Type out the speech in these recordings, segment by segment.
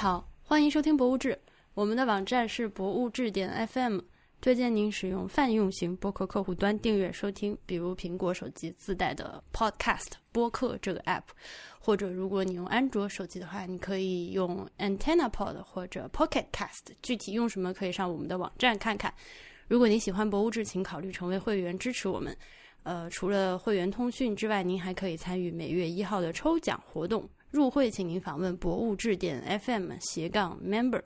好，欢迎收听《博物志》，我们的网站是博物志点 FM，推荐您使用泛用型播客客户端订阅收听，比如苹果手机自带的 Podcast 播客这个 app，或者如果你用安卓手机的话，你可以用 AntennaPod 或者 Pocket Cast，具体用什么可以上我们的网站看看。如果您喜欢《博物志》，请考虑成为会员支持我们。呃，除了会员通讯之外，您还可以参与每月一号的抽奖活动。入会，请您访问博物志点 FM 斜杠 Member。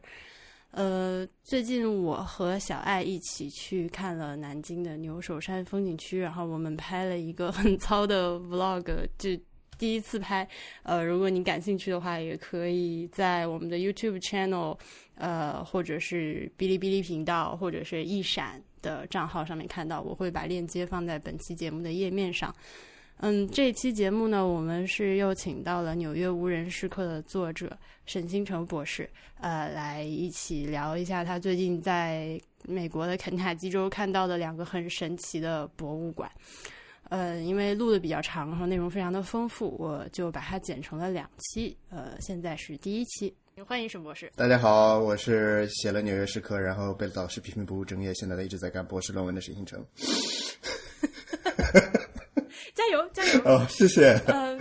呃，最近我和小爱一起去看了南京的牛首山风景区，然后我们拍了一个很糙的 Vlog，就第一次拍。呃，如果你感兴趣的话，也可以在我们的 YouTube channel，呃，或者是哔哩哔哩频道，或者是一闪的账号上面看到。我会把链接放在本期节目的页面上。嗯，这期节目呢，我们是又请到了《纽约无人时刻》的作者沈星成博士，呃，来一起聊一下他最近在美国的肯塔基州看到的两个很神奇的博物馆。呃，因为录的比较长，然后内容非常的丰富，我就把它剪成了两期。呃，现在是第一期，欢迎沈博士。大家好，我是写了《纽约时刻》，然后被导师批评不务正业，现在一直在干博士论文的沈星成。加油，加油！哦，谢谢。呃，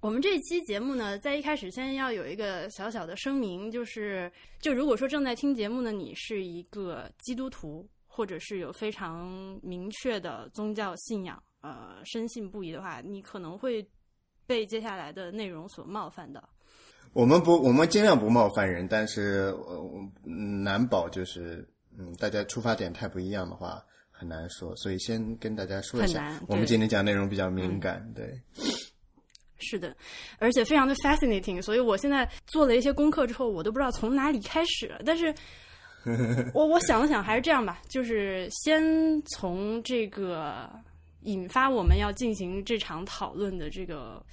我们这期节目呢，在一开始先要有一个小小的声明，就是，就如果说正在听节目的你是一个基督徒，或者是有非常明确的宗教信仰，呃，深信不疑的话，你可能会被接下来的内容所冒犯的。我们不，我们尽量不冒犯人，但是呃，难保就是，嗯，大家出发点太不一样的话。很难说，所以先跟大家说一下，我们今天讲内容比较敏感，对。是的，而且非常的 fascinating，所以我现在做了一些功课之后，我都不知道从哪里开始。但是，我我想了想，还是这样吧，就是先从这个引发我们要进行这场讨论的这个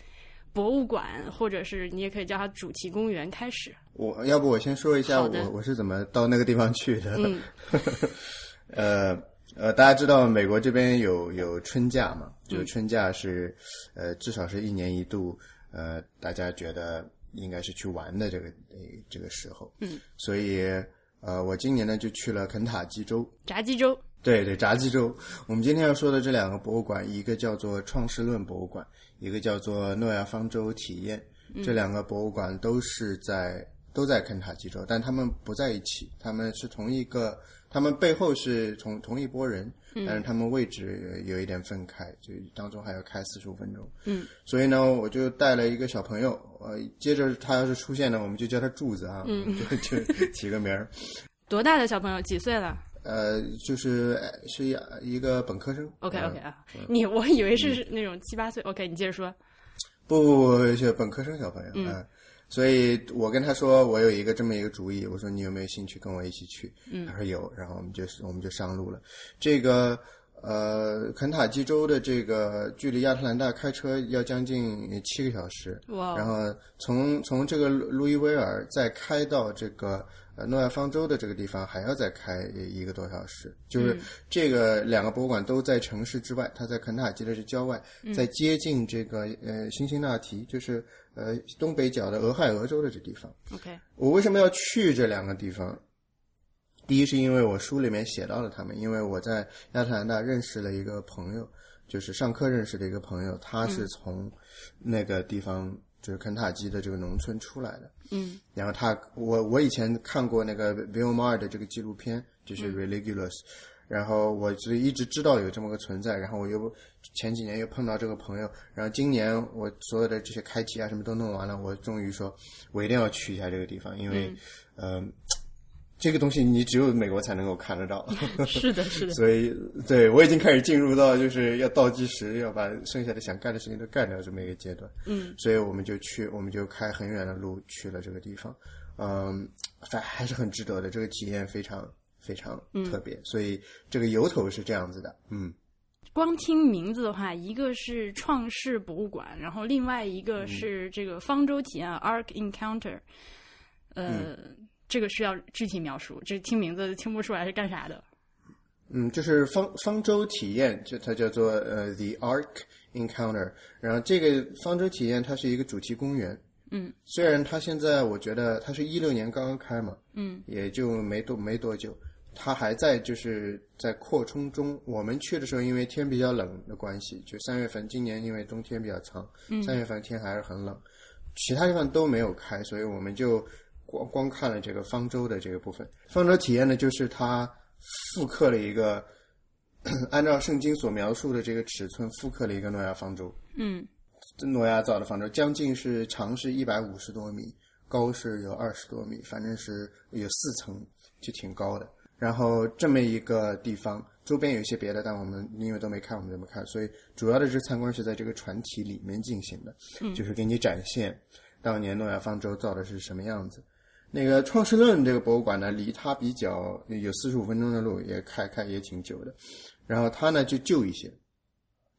博物馆，或者是你也可以叫它主题公园开始。我要不我先说一下我我是怎么到那个地方去的。嗯，呃。呃，大家知道美国这边有有春假嘛？就春假是，呃，至少是一年一度，呃，大家觉得应该是去玩的这个这个时候。嗯。所以，呃，我今年呢就去了肯塔基州。炸鸡州。对对，炸鸡州。我们今天要说的这两个博物馆，一个叫做创世论博物馆，一个叫做诺亚方舟体验。这两个博物馆都是在都在肯塔基州，但他们不在一起，他们是同一个。他们背后是同同一拨人，但是他们位置有一点分开，就当中还要开四十五分钟。嗯，所以呢，我就带了一个小朋友，呃，接着他要是出现呢，我们就叫他柱子啊，就就起个名儿。多大的小朋友？几岁了？呃，就是是一一个本科生。OK OK 啊，你我以为是那种七八岁。OK，你接着说。不不不，是本科生小朋友。嗯。所以我跟他说，我有一个这么一个主意。我说你有没有兴趣跟我一起去？他说有，然后我们就我们就上路了。这个呃，肯塔基州的这个距离亚特兰大开车要将近七个小时。哇！然后从从这个路易威尔再开到这个。诺亚方舟的这个地方还要再开一个多小时，就是这个两个博物馆都在城市之外，它在肯塔基的是郊外，在接近这个呃辛辛那提，就是呃东北角的俄亥俄州的这地方。OK，我为什么要去这两个地方？第一是因为我书里面写到了他们，因为我在亚特兰大认识了一个朋友，就是上课认识的一个朋友，他是从那个地方。就是肯塔基的这个农村出来的，嗯，然后他，我我以前看过那个 Bill Maher 的这个纪录片，就是 Religulous，然后我就一直知道有这么个存在，然后我又前几年又碰到这个朋友，然后今年我所有的这些开题啊什么都弄完了，我终于说，我一定要去一下这个地方，因为，嗯。这个东西你只有美国才能够看得到，是的，是的。所以，对我已经开始进入到就是要倒计时，要把剩下的想干的事情都干掉这么一个阶段。嗯，所以我们就去，我们就开很远的路去了这个地方。嗯，反还是很值得的，这个体验非常非常特别。所以这个由头是这样子的。嗯，光听名字的话，一个是创世博物馆，然后另外一个是这个方舟体验 Ark Encounter。呃。这个需要具体描述，这听名字听不出来是干啥的。嗯，就是方方舟体验，就它叫做呃 The Ark Encounter。然后这个方舟体验它是一个主题公园，嗯，虽然它现在我觉得它是一六年刚刚开嘛，嗯，也就没多没多久，它还在就是在扩充中。我们去的时候，因为天比较冷的关系，就三月份，今年因为冬天比较长，三月份天还是很冷，其他地方都没有开，所以我们就光光看了这个方舟的这个部分。方舟体验呢，就是它复刻了一个 按照圣经所描述的这个尺寸复刻了一个诺亚方舟。嗯诺亚造的方舟，将近是长是一百五十多米，高是有二十多米，反正是有四层，就挺高的。然后这么一个地方，周边有一些别的，但我们因为都没看，我们就没看，所以主要的是参观是在这个船体里面进行的，就是给你展现当年诺亚方舟造的是什么样子。那个创世论这个博物馆呢，离它比较有四十五分钟的路，也开开也挺久的。然后它呢就旧一些，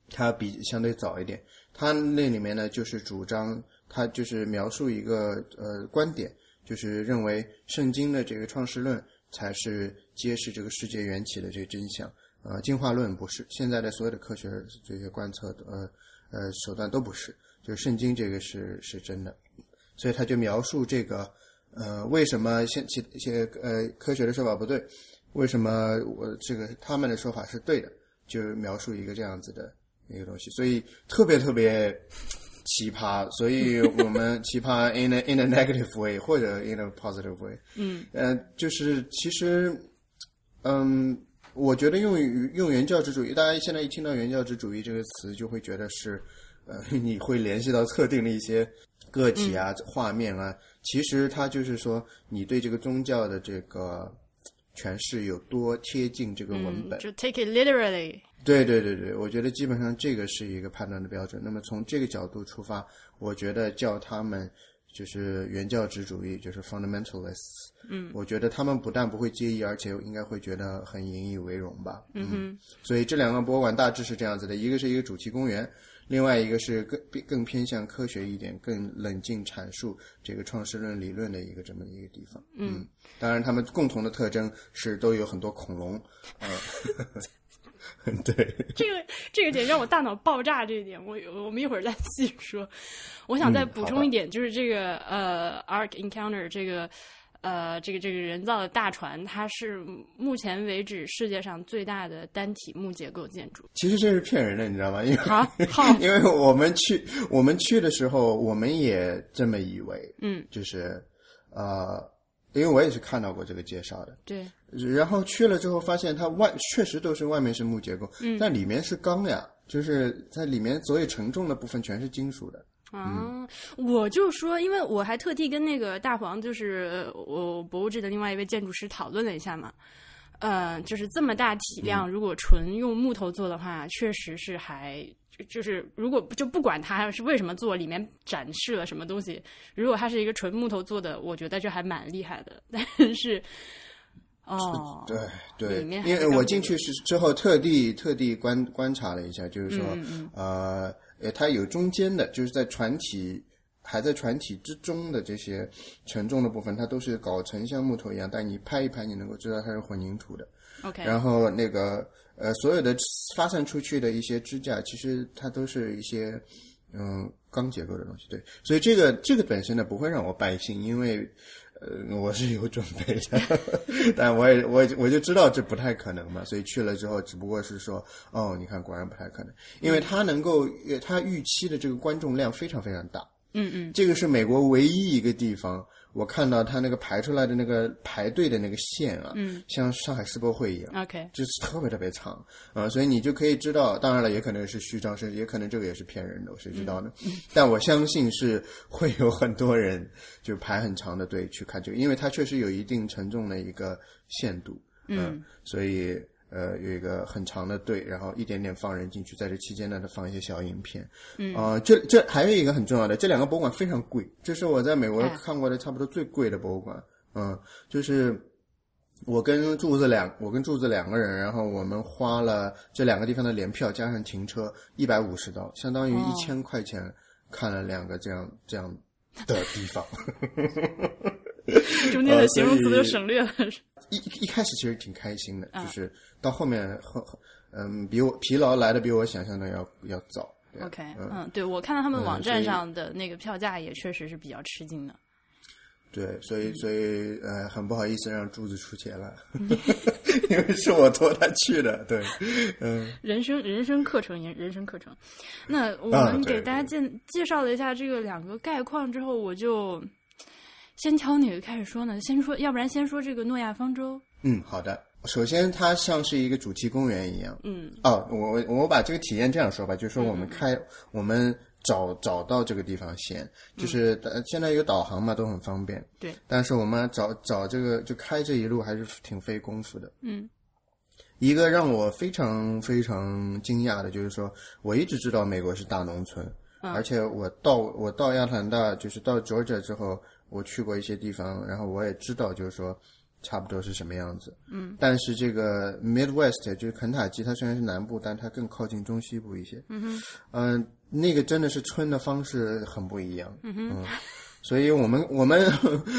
它比相对早一点。它那里面呢就是主张，它就是描述一个呃观点，就是认为圣经的这个创世论才是揭示这个世界缘起的这个真相。呃，进化论不是，现在的所有的科学这些观测呃呃手段都不是，就是圣经这个是是真的。所以他就描述这个呃为什么现其一些呃科学的说法不对，为什么我这个他们的说法是对的，就描述一个这样子的一个东西，所以特别特别奇葩，所以我们 奇葩 in a in a negative way 或者 in a positive way，嗯。呃，就是其实，嗯，我觉得用于用原教旨主义，大家现在一听到原教旨主义这个词，就会觉得是，呃，你会联系到特定的一些个体啊、画面啊。其实它就是说，你对这个宗教的这个诠释有多贴近这个文本。嗯，就 take it literally。对对对对，我觉得基本上这个是一个判断的标准。那么从这个角度出发，我觉得叫他们就是原教旨主义，就是 fundamentalists。嗯，我觉得他们不但不会介意，而且应该会觉得很引以为荣吧。嗯哼，所以这两个博物馆大致是这样子的：一个是一个主题公园，另外一个是更更偏向科学一点、更冷静阐述这个创世论理论的一个这么一个地方。嗯，当然他们共同的特征是都有很多恐龙。嗯 对。这个这个点让我大脑爆炸，这一点我我们一会儿再细说。我想再补充一点，就是这个呃，Ark Encounter 这个呃这个这个人造的大船，它是目前为止世界上最大的单体木结构建筑。其实这是骗人的，你知道吗？因为好好 因为我们去我们去的时候，我们也这么以为，嗯，就是呃，因为我也是看到过这个介绍的。对，然后去了之后，发现它外确实都是外面是木结构，嗯但里面是钢呀，就是在里面所有承重的部分全是金属的。啊，我就说，因为我还特地跟那个大黄，就是呃我博物志的另外一位建筑师讨论了一下嘛。呃，就是这么大体量，如果纯用木头做的话，确实是还就就是如果就不管它是为什么做，里面展示了什么东西，如果它是一个纯木头做的，我觉得这还蛮厉害的。但是，哦，对对因为我进去是之后特地特地观观察了一下，就是说，嗯呃，呃，它有中间的，就是在船体还在船体之中的这些承重的部分，它都是搞成像木头一样，但你拍一拍，你能够知道它是混凝土的。OK，然后那个呃，所有的发散出去的一些支架，其实它都是一些嗯钢结构的东西。对，所以这个这个本身呢不会让我败兴，因为呃我是有准备的，但我也我我就知道这不太可能嘛，所以去了之后只不过是说哦，你看果然不太可能，因为它能够呃它预期的这个观众量非常非常大。嗯嗯这个是美国唯一一个地方，我看到它那个排出来的那个排队的那个线啊，嗯像上海世博会一样。，OK，就是特别特别长啊、所以你就可以知道，当然了，也可能是虚张声势，也可能这个也是骗人的，谁知道呢？但我相信是会有很多人就排很长的队去看这个，因为它确实有一定沉重的一个限度，嗯，所以呃有一个很长的队，然后一点点放人进去，在这期间呢，他放一些小影片，嗯，啊、这这还有一个很重要的，这两个博物馆非常贵，这是我在美国哎看过的差不多最贵的博物馆，嗯，就是。我跟柱子两，我跟柱子两个人，然后我们花了这两个地方的联票加上停车一百五十刀，相当于哦一千块钱看了两个这样这样的地方。中间的形容词呃所以都省略了。一一开始其实挺开心的，啊就是到后面后嗯，比我疲劳来的比我想象的要要早。OK，嗯嗯，对我看到他们嗯网站上的那个票价也确实是比较吃惊的。对，所嗯以所以呃，很不好意思让柱子出钱了，因为是我托他去的，对，嗯，人生人生课程，人人生课程。那我们给大家介、介绍了一下这个两个概况之后，我就先挑哪个开始说呢？先说，要不然先说这个诺亚方舟。嗯，好的。首先，它像是一个主题公园一样。嗯哦，我我我把这个体验这样说吧，就是说我们开、我们找找到这个地方先，就是、呃现在有导航嘛，都很方便。对。但是我们找找这个就开这一路还是挺费功夫的。嗯一个让我非常非常惊讶的，就是说我一直知道美国是大农村，嗯而且我到我到亚特兰大，就是到 Georgia 之后，我去过一些地方，然后我也知道，就是说差不多是什么样子。嗯，但是这个 Midwest 就是肯塔基，它虽然是南部，但它更靠近中西部一些。嗯哼嗯、那个真的是村的方式很不一样。嗯哼所以我们 我们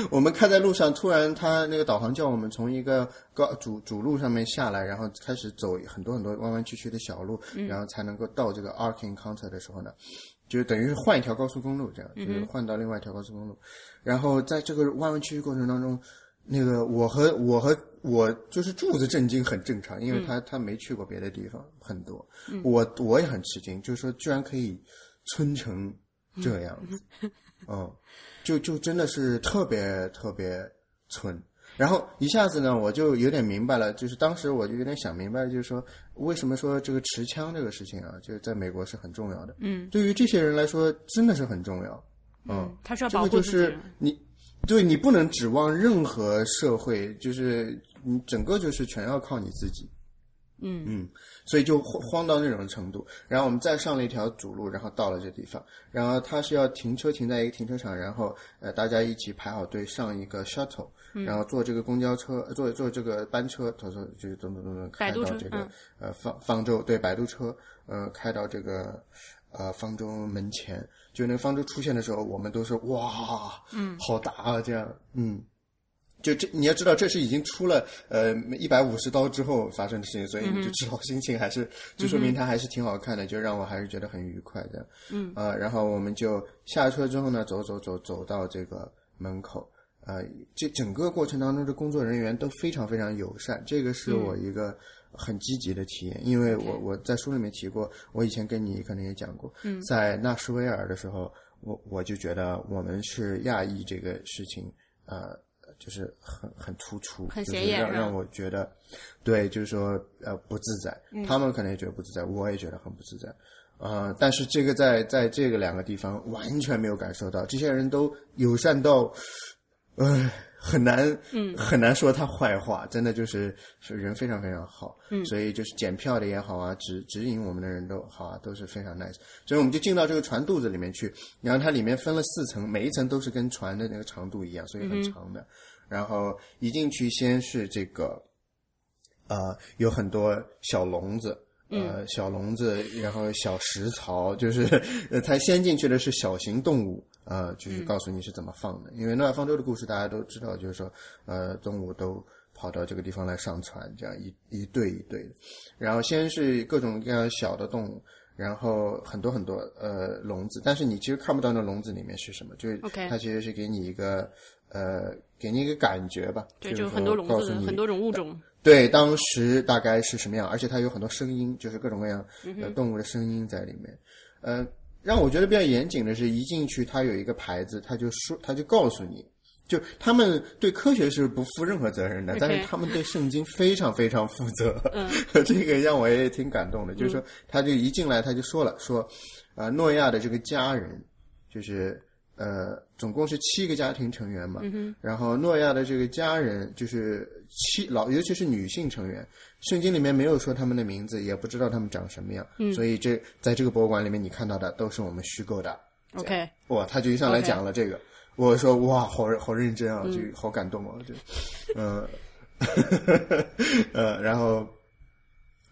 我们开在路上，突然他那个导航叫我们从一个高主主路上面下来，然后开始走很多很多弯弯曲曲的小路，然后才能够到这个 Ark Encounter 的时候呢，就等于是换一条高速公路，这样就是换到另外一条高速公路。然后在这个弯弯曲曲过程当中，那个我和我和我就是柱子震惊很正常，因为他、他没去过别的地方很多，我我也很吃惊，就是说居然可以村成这样子，嗯，就就真的是特别特别村。然后一下子呢，我就有点明白了，就是当时我就有点想明白了，就是说为什么说这个持枪这个事情啊，就是在美国是很重要的。嗯对于这些人来说，真的是很重要。嗯，他是要这个就保护自己。是你，对你不能指望任何社会，就是你整个就是全要靠你自己。嗯嗯，所以就慌慌到那种程度。然后我们再上了一条主路，然后到了这地方，然后他是要停车停在一个停车场，然后呃大家一起排好队上一个 shuttle，、然后坐这个公交车，呃坐坐这个班车，他说就是等等等等开到这个、嗯。呃方方舟对摆渡车，呃开到这个呃方舟门前，就那个方舟出现的时候，我们都是哇，嗯，好大啊，这样，嗯。就这你要知道，这是已经出了呃一百五十刀之后发生的事情，所以你就知道心情还是，就说明它还是挺好看的，就让我还是觉得很愉快的。嗯，呃，然后我们就下车之后呢，走走走走到这个门口，呃，这整个过程当中，的工作人员都非常非常友善，这个是我一个很积极的体验，因为我我在书里面提过，我以前跟你可能也讲过，嗯。在纳什维尔的时候，我我就觉得我们是亚裔这个事情，呃。就是很很突出，很就是显眼让让我觉得，对，就是说呃不自在，嗯。他们可能也觉得不自在，我也觉得很不自在，呃，但是这个在在这个两个地方完全没有感受到，这些人都友善到，呃，很难，嗯。很难说他坏话，真的就是是人非常非常好，嗯。所以就是检票的也好啊，指指引我们的人都好啊，都是非常 nice，所以我们就进到这个船肚子里面去，然后它里面分了四层，每一层都是跟船的那个长度一样，所以很长的，然后一进去先是这个，呃，有很多小笼子。呃，小笼子，然后小食槽，就是呃，它先进去的是小型动物，呃，就是告诉你是怎么放的。因为诺亚方舟的故事大家都知道，就是说，呃，动物都跑到这个地方来上船，这样一一对一对的。然后先是各种各样小的动物，然后很多很多呃笼子，但是你其实看不到那笼子里面是什么，就是它其实是给你一个呃给你一个感觉吧，对，就是很多笼子，很多种物种。对，当时大概是什么样，而且它有很多声音，就是各种各样嗯呃动物的声音在里面。呃，让我觉得比较严谨的是，一进去它有一个牌子，它就说，它就告诉你，就他们对科学是不负任何责任的但是他们对圣经非常非常负责。嗯，这个让我也挺感动的，就是说，他就一进来他就说了，说，呃，诺亚的这个家人，就是呃，总共是七个家庭成员嘛，嗯然后诺亚的这个家人就是七老，尤其是女性成员，圣经里面没有说他们的名字，也不知道他们长什么样，嗯。所以这在这个博物馆里面你看到的都是我们虚构的。OK，哇，他就一上来讲了这个我说哇，好好认真啊，就好感动啊，就，嗯，呃，然后，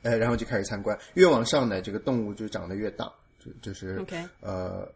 呃，然后就开始参观，越往上呢，这个动物就长得越大，就就是。呃，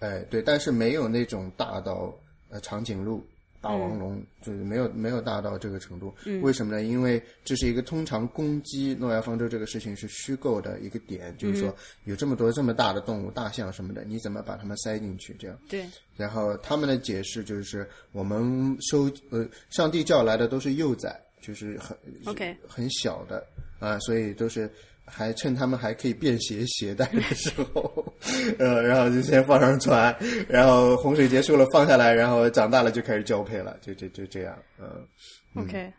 哎，对，但是没有那种大到呃长颈鹿大王龙，就是没有没有大到这个程度。嗯为什么呢？因为这是一个通常攻击诺亚方舟这个事情是虚构的一个点，就是嗯说有这么多这么大的动物，大象什么的，你怎么把它们塞进去？这样。对，然后他们的解释就是，我们收呃，上帝叫来的都是幼崽，就是很 OK 很小的啊，所以都是还趁他们还可以便携携带的时候，呃，然后就先放上船，然后洪水结束了放下来，然后长大了就开始交配了，就就就这样，嗯。OK，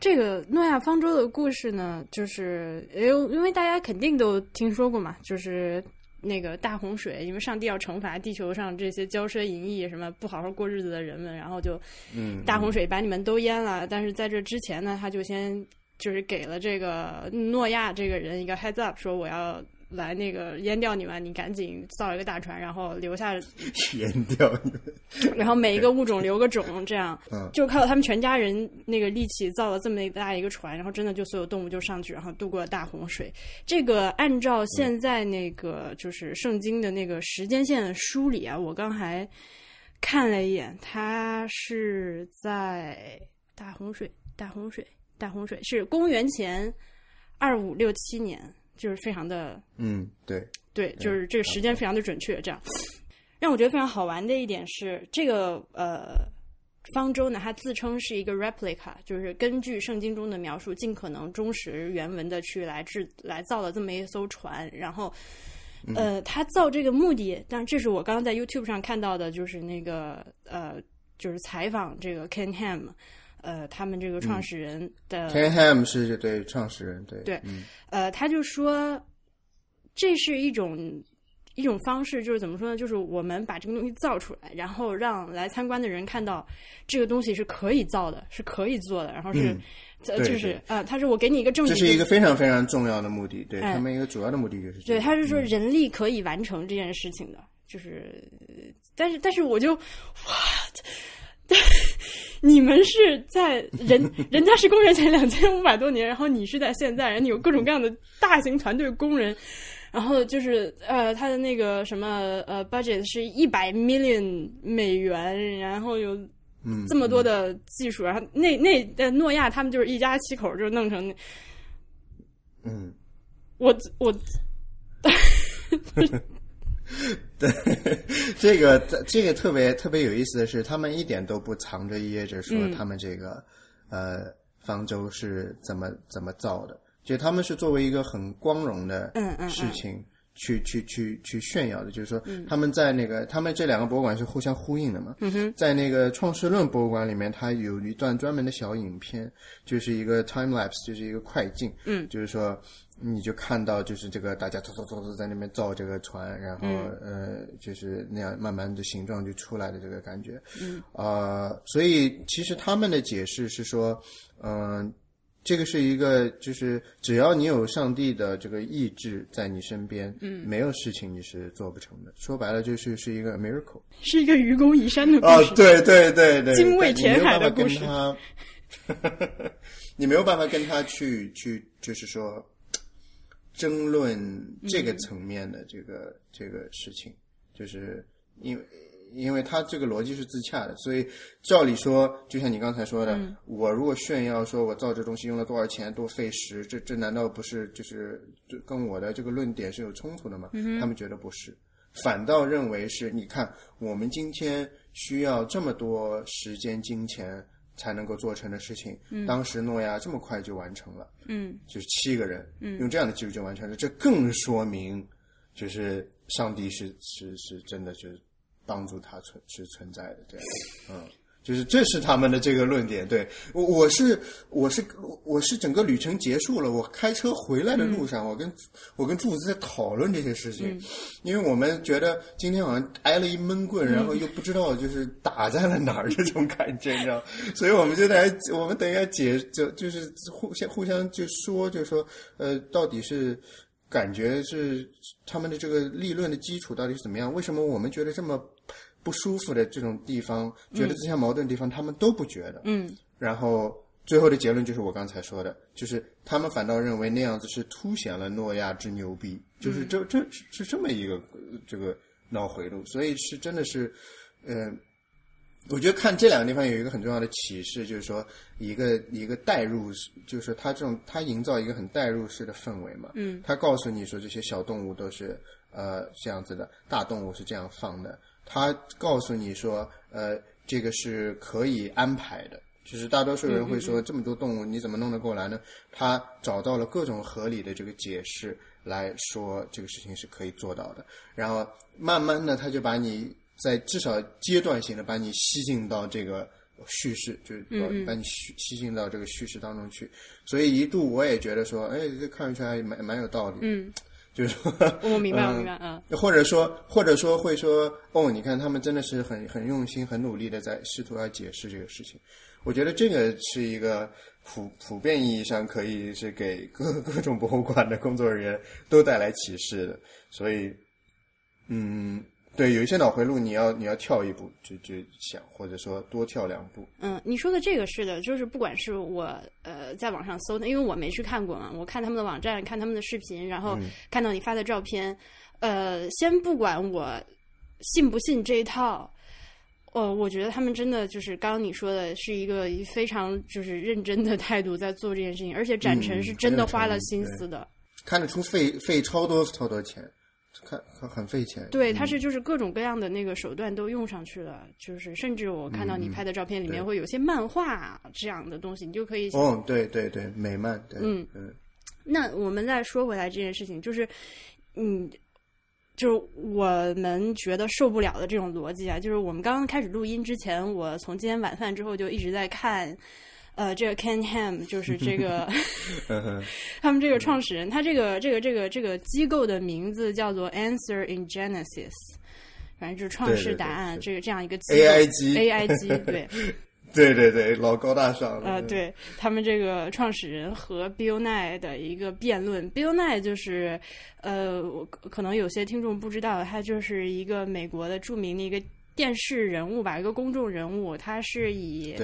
这个诺亚方舟的故事呢，就是因为因为大家肯定都听说过嘛，就是那个大洪水，因为上帝要惩罚地球上这些骄奢淫逸、什么不好好过日子的人们，然后就嗯，大洪水把你们都淹了。但是在这之前呢，他就先就是给了这个诺亚这个人一个 heads up，说我要。来那个淹掉你们，你赶紧造一个大船，然后留下 淹掉你们，然后每一个物种留个种，这样，嗯就靠他们全家人那个力气造了这么大一个船，然后真的就所有动物就上去，然后度过了大洪水。这个按照现在那个就是圣经的那个时间线梳理啊，我刚还看了一眼，它是在大洪水、大洪水、大洪水是公元前二五六七年，就是非常的嗯，对，对，就是这个时间非常的准确。这样，让我觉得非常好玩的一点是，这个呃方舟呢，它自称是一个 replica，就是根据圣经中的描述，尽可能忠实原文的去来制来造了这么一艘船。然后，呃，他造这个目的，当然这是我刚刚在 YouTube 上看到的，就是那个呃，就是采访这个 Ken Ham。呃，他们这个创始人的 Ken Ham 是对创始人，对对嗯。呃，他就说这是一种一种方式，就是怎么说呢？就是我们把这个东西造出来，然后让来参观的人看到这个东西是可以造的，是可以做的，然后是、嗯呃就是啊、他说我给你一个证据，这是一个非常非常重要的目的，对哎。他们一个主要的目的就是这对，他是说人力可以完成这件事情的，就是，但是但是我就 what，你们是在人 人家是公元前两千五百多年，然后你是在现在，然后你有各种各样的大型团队工人，然后就是呃他的那个什么呃 budget 是一百 million 美元，然后有嗯这么多的技术，然后那那呃诺亚他们就是一家七口就弄成那嗯。我我 这个这个特别特别有意思的是，他们一点都不藏着掖着说嗯。他们这个、呃方舟是怎么怎么造的，就他们是作为一个很光荣的嗯事情去、去去去炫耀的，就是说他们在那个他们这两个博物馆是互相呼应的嘛，嗯哼。在那个创世论博物馆里面，它有一段专门的小影片，就是一个 time lapse，就是一个快进，嗯，就是说你就看到就是这个大家嗖嗖嗖嗖在那边造这个船，然后、呃就是那样慢慢的形状就出来的这个感觉，嗯，呃，所以其实他们的解释是说，嗯、这个是一个，就是只要你有上帝的这个意志在你身边，嗯，没有事情你是做不成的。说白了，就是是一个 miracle。是一个愚公移山的故啊事。，对对对对，精卫填海的故事他，你没有办法跟他去去，就是说争论这个层面的这个、这个事情，就是因为。因为他这个逻辑是自洽的，所以照理说，就像你刚才说的，我如果炫耀说我造这东西用了多少钱、多费时，这这难道不是就是就跟我的这个论点是有冲突的吗？他们觉得不是，反倒认为是，你看我们今天需要这么多时间、金钱才能够做成的事情，当时诺亚这么快就完成了，嗯。就是七个人，嗯。用这样的技术就完成了，这更说明就是上帝是是是真的就是帮助他存是存在的这样，嗯。就是这是他们的这个论点，对我我是我是我是整个旅程结束了，我开车回来的路上，我跟我跟柱子在讨论这些事情，因为我们觉得今天好像挨了一闷棍，然后又不知道就是打在了哪儿这种感觉，你知道，所以我们就在我们等一下解就就是互相互相就说就说呃到底是。感觉是他们的这个立论的基础到底是怎么样？为什么我们觉得这么不舒服的这种地方，觉得自相矛盾的地方，他们都不觉得？嗯然后最后的结论就是我刚才说的，就是他们反倒认为那样子是凸显了诺亚之牛逼，就是这这是这么一个呃这个脑回路，所以是真的是，呃，我觉得看这两个地方有一个很重要的启示，就是说一个一个代入，就是他这种他营造一个很代入式的氛围嘛。嗯，他告诉你说这些小动物都是呃这样子的，大动物是这样放的。他告诉你说呃这个是可以安排的，就是大多数人会说这么多动物你怎么弄得过来呢？他找到了各种合理的这个解释来说这个事情是可以做到的，然后慢慢的他就把你。在至少阶段性的把你吸进到这个叙事，就是把把你吸吸进到这个叙事当中去。所以一度我也觉得说，哎，这看上去还蛮蛮有道理。嗯，就是说，我明白，我明白啊。或者说，或者说会说，哦，你看他们真的是很很用心、很努力的在试图要解释这个事情。我觉得这个是一个普普遍意义上可以是给各 各种博物馆的工作人员都带来启示的。所以，嗯。对，有一些脑回路，你要你要跳一步，就就想，或者说多跳两步。嗯，你说的这个是的，就是不管是我呃在网上搜的，因为我没去看过嘛，我看他们的网站，看他们的视频，然后看到你发的照片，呃，先不管我信不信这一套，呃，我觉得他们真的就是刚刚你说的是一个非常就是认真的态度在做这件事情，而且展陈是真的花了心思的，看得出费费超多超多钱。看很费钱，对，它是就是各种各样的那个手段都用上去了，就是甚至我看到你拍的照片里面会有些漫画这样的东西，你就可以哦，对对对，美漫，嗯嗯。那我们再说回来这件事情，就是嗯，就是我们觉得受不了的这种逻辑啊，就是我们刚刚开始录音之前，我从今天晚饭之后就一直在看。呃，这个 Ken Ham 就是这个 他们这个创始人，他这个这个这个这个机构的名字叫做 Answer in Genesis，反正就是创世答案这个这样一个 aigai 机，对对对对，老高大上了。呃，对他们这个创始人和 Bill Nye 的一个辩论，Bill Nye 就是呃，可能有些听众不知道，他就是一个美国的著名的一个。电视人物吧，一个公众人物，他是以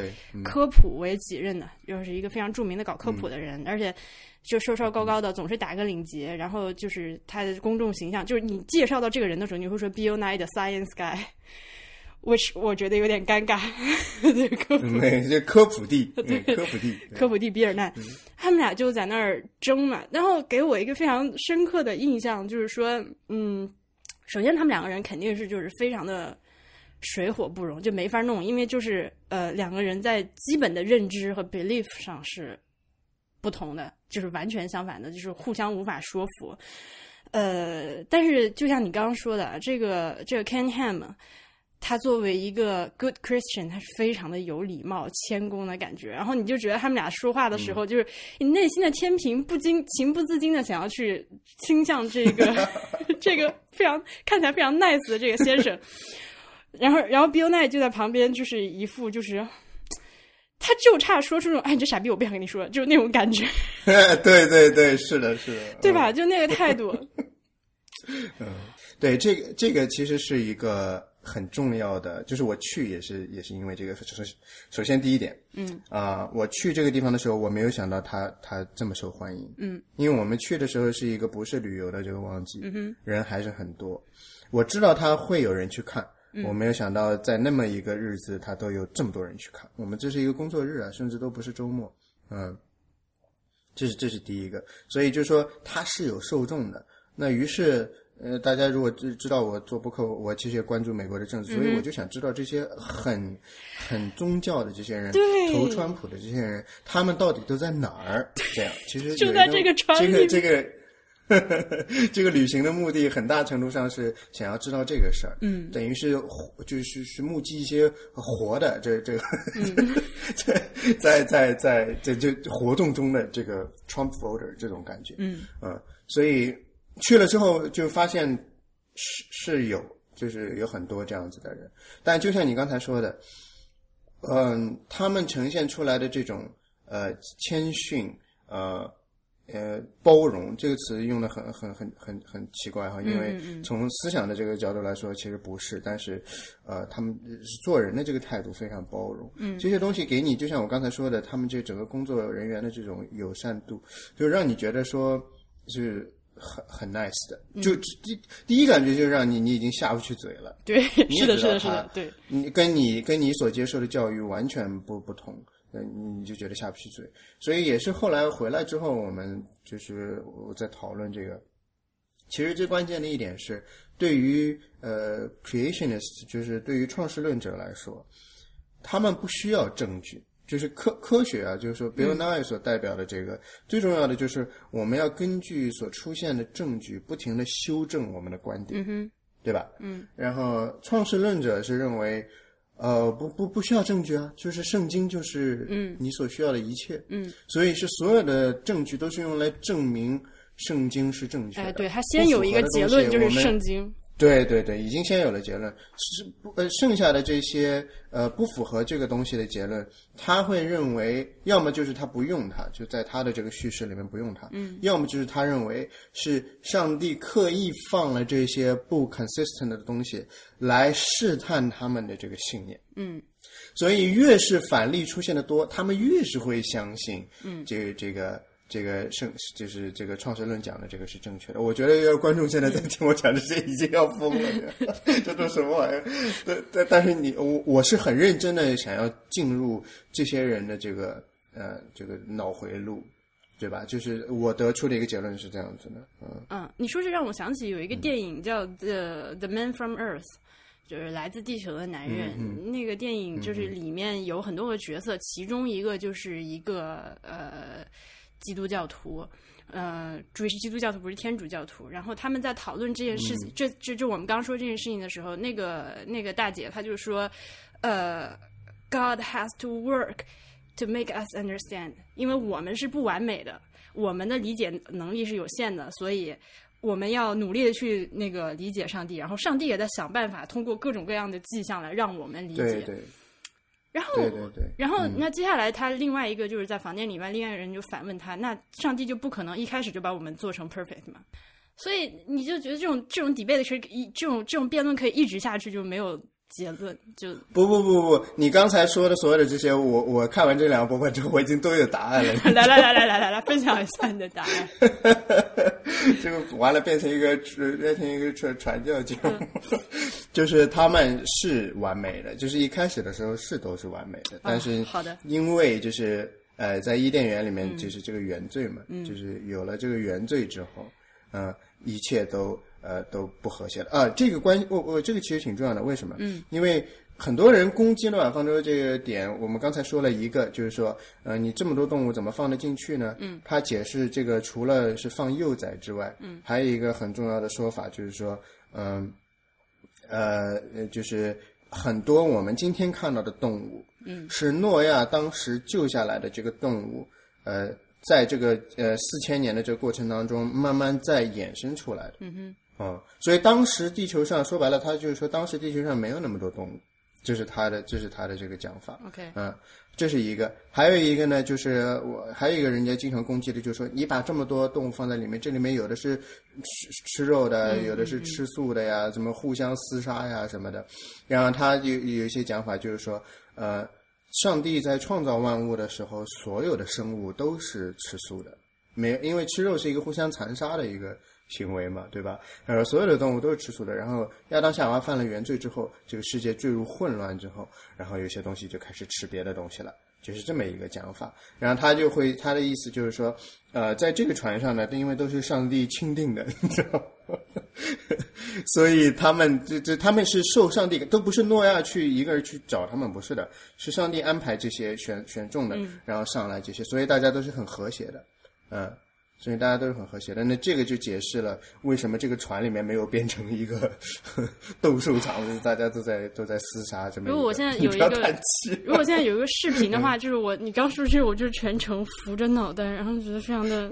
科普为己任的，就是一个非常著名的搞科普的人，而且就瘦瘦高高的，总是打个领结，然后就是他的公众形象，就是你介绍到这个人的时候，你会说 Bill Nye 的 Science Guy，which 我觉得有点尴尬。对科普，这科普地，对科普地，科普地 比尔奈，他们俩就在那儿争嘛，然后给我一个非常深刻的印象，就是说，嗯，首先他们两个人肯定是就是非常的。水火不容就没法弄，因为就是呃两个人在基本的认知和 belief 上是不同的，就是完全相反的，就是互相无法说服。呃，但是就像你刚刚说的，这个这个 Ken Ham，他作为一个 good Christian，他是非常的有礼貌、谦恭的感觉。然后你就觉得他们俩说话的时候，就是你内心的天平不禁情不自禁的想要去倾向这个 这个非常看起来非常 nice 的这个先生。然后，然后 Bill Nye 就在旁边，就是一副就是，他就差说出那种“哎，你这傻逼，我不想跟你说”，就是那种感觉。对对对，是的，是的，对吧？就那个态度。嗯，对，这个这个其实是一个很重要的，就是我去也是也是因为这个。首先，首先第一点，嗯啊，我去这个地方的时候，我没有想到他他这么受欢迎。嗯，因为我们去的时候是一个不是旅游的这个旺季，嗯哼，人还是很多。我知道他会有人去看。我没有想到，在那么一个日子，他都有这么多人去看。我们这是一个工作日啊，甚至都不是周末。嗯，这是这是第一个，所以就说他是有受众的。那于是，呃，大家如果知知道我做播客，我其实也关注美国的政治，所以我就想知道这些很很宗教的这些人，投川普的这些人，他们到底都在哪儿？这样，其实 就在这个这个这个。这个旅行的目的很大程度上是想要知道这个事儿，嗯，等于是就是是目击一些活的这这个 在在在在在就活动中的这个 Trump voter 这种感觉，嗯。嗯，所以去了之后就发现是是有就是有很多这样子的人，但就像你刚才说的，嗯，他们呈现出来的这种呃谦逊呃。呃，包容这个词用的很很很很很奇怪哈，因为从思想的这个角度来说，其实不是，但是，呃，他们做人的这个态度非常包容，嗯，这些东西给你，就像我刚才说的，他们这整个工作人员的这种友善度，就让你觉得说是很很 nice 的，就第第一感觉就是让你你已经下不去嘴了，对，是的，是的，是的，对，你跟你跟你所接受的教育完全不不同，那你你就觉得下不去嘴，所以也是后来回来之后，我们就是我在讨论这个，其实最关键的一点是，对于呃 creationist，就是对于创世论者来说，他们不需要证据。就是科科学啊，就是说 Bill Nye 所代表的这个、最重要的就是我们要根据所出现的证据，不停的修正我们的观点，嗯，对吧？嗯，然后创世论者是认为，呃，不不不需要证据啊，就是圣经就是嗯。你所需要的一切，嗯，所以是所有的证据都是用来证明圣经是正确的。哎，对，他先有一个结论，就是圣经，对对对，已经先有了结论，是不呃剩下的这些呃不符合这个东西的结论，他会认为要么就是他不用它，就在他的这个叙事里面不用它，嗯，要么就是他认为是上帝刻意放了这些不 consistent 的东西来试探他们的这个信念，嗯。所以越是反例出现的多，他们越是会相信，嗯，这个这个这个圣就是这个创世论讲的这个是正确的。我觉得要观众现在在听我讲这些，已经要疯了，这都什么玩意儿？但但但是你我我是很认真的想要进入这些人的这个呃这个脑回路。对吧？就是我得出的一个结论是这样子的，嗯嗯，你说这让我想起有一个电影叫《The The Man from Earth》。就是来自地球的男人，嗯那个电影就是里面有很多个角色，其中一个就是一个呃基督教徒，呃，注意是基督教徒，不是天主教徒。然后他们在讨论这件事情，这这就我们刚说这件事情的时候，那个那个大姐她就说，呃，God has to work to make us understand，因为我们是不完美的，我们的理解能力是有限的，所以。我们要努力的去那个理解上帝，然后上帝也在想办法通过各种各样的迹象来让我们理解。对对然后，对对对。然后那接下来他另外一个就是在房间里面，另外一个人就反问他：那上帝就不可能一开始就把我们做成 perfect 嘛？所以你就觉得这种这种 debate 是一这种这种辩论可以一直下去，就没有结论，就不不不不，你刚才说的所有的这些，我我看完这两个播客之后，我已经都有答案了。来来来来来来来，分享一下你的答案。这个完了，变成一个变成一个传传教节目，就是他们是完美的，就是一开始的时候是都是完美的，但是好的，因为就是呃，在伊甸园里面就是这个原罪嘛，就是有了这个原罪之后，嗯、一切都呃都不和谐了啊。这个关我我这个其实挺重要的，为什么？嗯，因为很多人攻击诺亚方舟这个点，我们刚才说了一个，就是说，呃，你这么多动物怎么放得进去呢？嗯，他解释这个除了是放幼崽之外，嗯，还有一个很重要的说法，就是说，嗯、呃，呃就是很多我们今天看到的动物，嗯，是诺亚当时救下来的这个动物，呃，在这个呃四千年的这个过程当中，慢慢再衍生出来的。嗯哼，嗯，所以当时地球上说白了，他就是说，当时地球上没有那么多动物，这是他的，这是他的这个讲法。OK，嗯，这是一个，还有一个呢，就是我还有一个人家经常攻击的，就是说你把这么多动物放在里面，这里面有的是吃吃肉的，有的是吃素的呀，怎么互相厮杀呀什么的。然后他有有一些讲法，就是说，呃，上帝在创造万物的时候，所有的生物都是吃素的，没有，因为吃肉是一个互相残杀的一个行为嘛，对吧？然后所有的动物都是吃素的。然后亚当夏娃犯了原罪之后，这个世界坠入混乱之后，然后有些东西就开始吃别的东西了，就是这么一个讲法。然后他就会他的意思就是说，呃，在这个船上呢，因为都是上帝钦定的，你知道吗？所以他们这这他们是受上帝都不是诺亚去一个人去找他们，不是的，是上帝安排这些选选中的，然后上来这些，所以大家都是很和谐的，嗯。所以大家都是很和谐的，那这个就解释了为什么这个船里面没有变成一个 斗兽场，就是大家都在都在厮杀这么。如果我现在有一个，如果现在有一个视频的话，就是我你刚说这，我就是全程扶着脑袋，然后觉得非常的。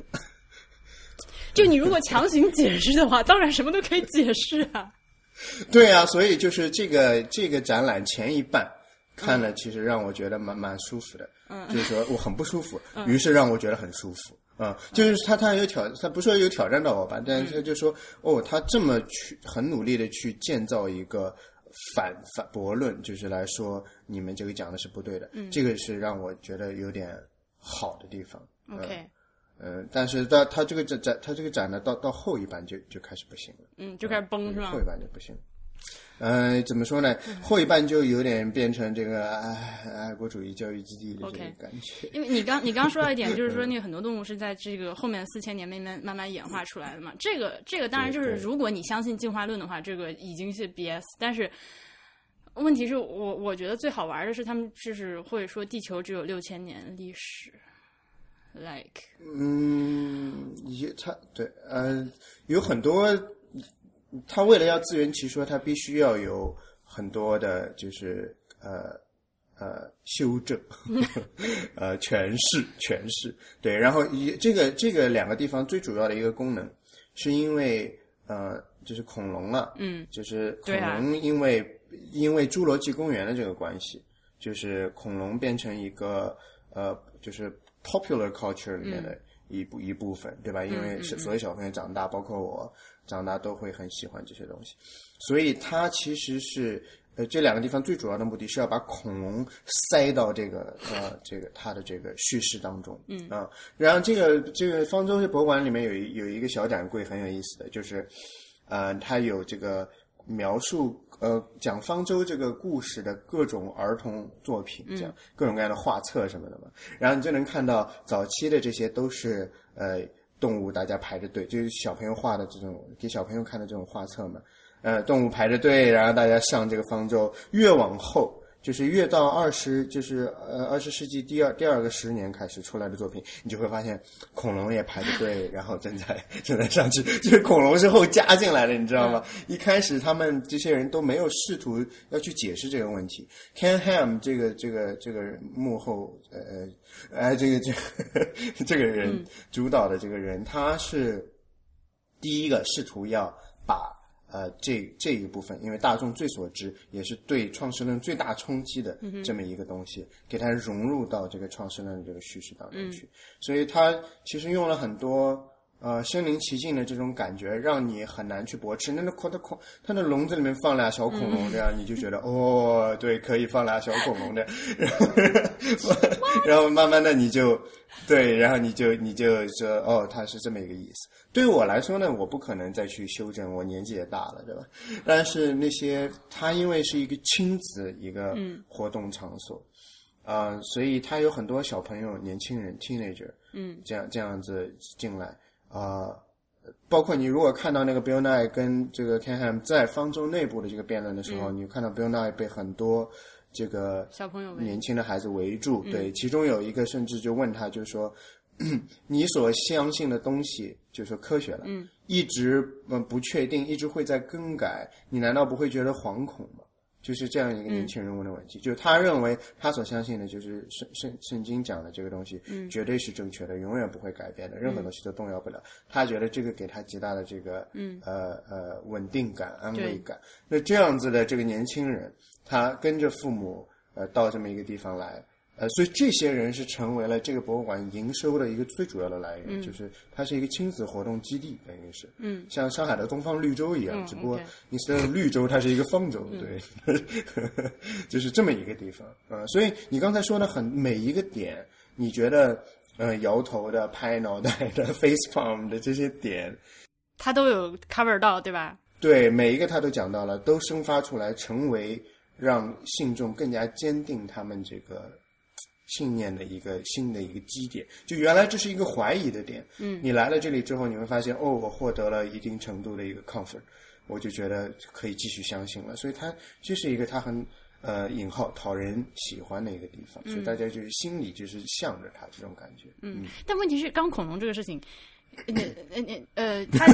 就你如果强行解释的话，当然什么都可以解释啊。对啊，所以就是这个这个展览前一半看了，其实让我觉得蛮蛮舒服的，嗯就是说我很不舒服，于是让我觉得很舒服。啊、就是他，他有挑，他不说有挑战到我吧，但是他就说，哦，他这么去很努力的去建造一个反反驳论，就是来说你们这个讲的是不对的，这个是让我觉得有点好的地方。OK，呃，但是到他这个展展，他这个展呢，到到后一半就就开始不行了，嗯，就开始崩是吧后？一半就不行。呃，怎么说呢？后一半就有点变成这个爱爱国主义教育基地的这个 OK 感觉。因为你刚你刚说到一点，就是说那个很多动物是在这个后面四千年慢慢慢慢演化出来的嘛。这个这个当然就是如果你相信进化论的话，这个已经是 BS。但是问题是我我觉得最好玩的是他们就是会说地球只有六千年历史，like 嗯，也他对呃，有很多，他为了要自圆其说，他必须要有很多的，就是呃呃修正，呃诠释诠释。对，然后一这个这个两个地方最主要的一个功能，是因为呃就是恐龙啊，嗯就是恐龙因为、因为侏罗纪公园的这个关系，就是恐龙变成一个呃，就是 popular culture 里面的一部、一部分，对吧？因为是所有小朋友长大，包括我长大都会很喜欢这些东西，所以它其实是。呃，这两个地方最主要的目的是要把恐龙塞到这个呃这个它的这个叙事当中，嗯啊，然后这个这个方舟博物馆里面有一有一个小展柜很有意思的，就是呃，它有这个描述呃讲方舟这个故事的各种儿童作品，这样、各种各样的画册什么的嘛。然后你就能看到早期的这些都是呃动物，大家排着队，就是小朋友画的这种给小朋友看的这种画册嘛。呃，动物排着队，然后大家上这个方舟。越往后，就是越到二十，就是呃二十世纪第二第二个十年开始出来的作品，你就会发现恐龙也排着队，然后正在正在上去，就是恐龙是后加进来的，你知道吗？一开始他们这些人都没有试图要去解释这个问题。Ken Ham 这个这个这个幕后呃呃哎这个这个这个人主导的这个人，他是第一个试图要把。呃，这这一部分，因为大众最所知，也是对创世论最大冲击的这么一个东西，给它融入到这个创世论的这个叙事当中去。所以他其实用了很多呃身临其境的这种感觉，让你很难去驳斥。那那恐它的笼子里面放俩小恐龙，这样你就觉得哦，对，可以放俩小恐龙的，然后然后慢慢的你就对，然后你就你就说哦，它是这么一个意思。对于我来说呢，我不可能再去修正，我年纪也大了，对吧？但是那些它因为是一个亲子一个活动场所，啊、所以它有很多小朋友、年轻人 （teenager），嗯，这样这样子进来啊、包括你如果看到那个 Bill Nye 跟这个 Ken Ham 在方舟内部的这个辩论的时候，你看到 Bill Nye 被很多这个小朋友年轻的孩子围住，对，其中有一个甚至就问他，就是说，你所相信的东西，就是说科学了，嗯，一直嗯不确定，一直会在更改，你难道不会觉得惶恐吗？就是这样一个年轻人问的问题，就是他认为他所相信的就是圣圣圣经讲的这个东西，绝对是正确的，永远不会改变的，任何东西都动摇不了。他觉得这个给他极大的这个，嗯，呃呃稳定感、安慰感。那这样子的这个年轻人，他跟着父母，呃，到这么一个地方来，呃，所以这些人是成为了这个博物馆营收的一个最主要的来源，就是它是一个亲子活动基地，等于是，嗯，像上海的东方绿洲一样，嗯只不过你是绿洲，它是一个方舟，对，就是这么一个地方，呃，所以你刚才说的很每一个点，你觉得呃摇头的、拍脑袋的、face palm 的这些点，它都有 cover 到，对吧？对每一个他都讲到了，都生发出来，成为让信众更加坚定他们这个信念的一个新的一个基点。就原来这是一个怀疑的点，嗯，你来了这里之后，你会发现，哦，我获得了一定程度的一个 comfort，我就觉得可以继续相信了。所以它这是一个他很呃引号讨人喜欢的一个地方，所以大家就是心里就是向着他这种感觉，嗯，但问题是，刚恐龙这个事情，呃 呃呃，它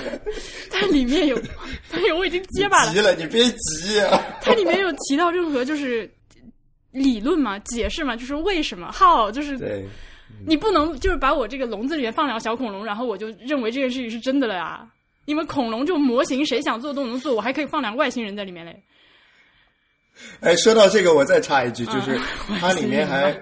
它里面有，它有，我已经结巴了。急了，你别急啊。它里面有提到任何就是理论嘛、解释嘛，就是为什么 how，就是对。你不能就是把我这个笼子里面放两个小恐龙，然后我就认为这件事情是真的了呀？因为恐龙这种模型，谁想做都能做，我还可以放两个外星人在里面嘞。哎，说到这个，我再插一句，就是嗯 它里面还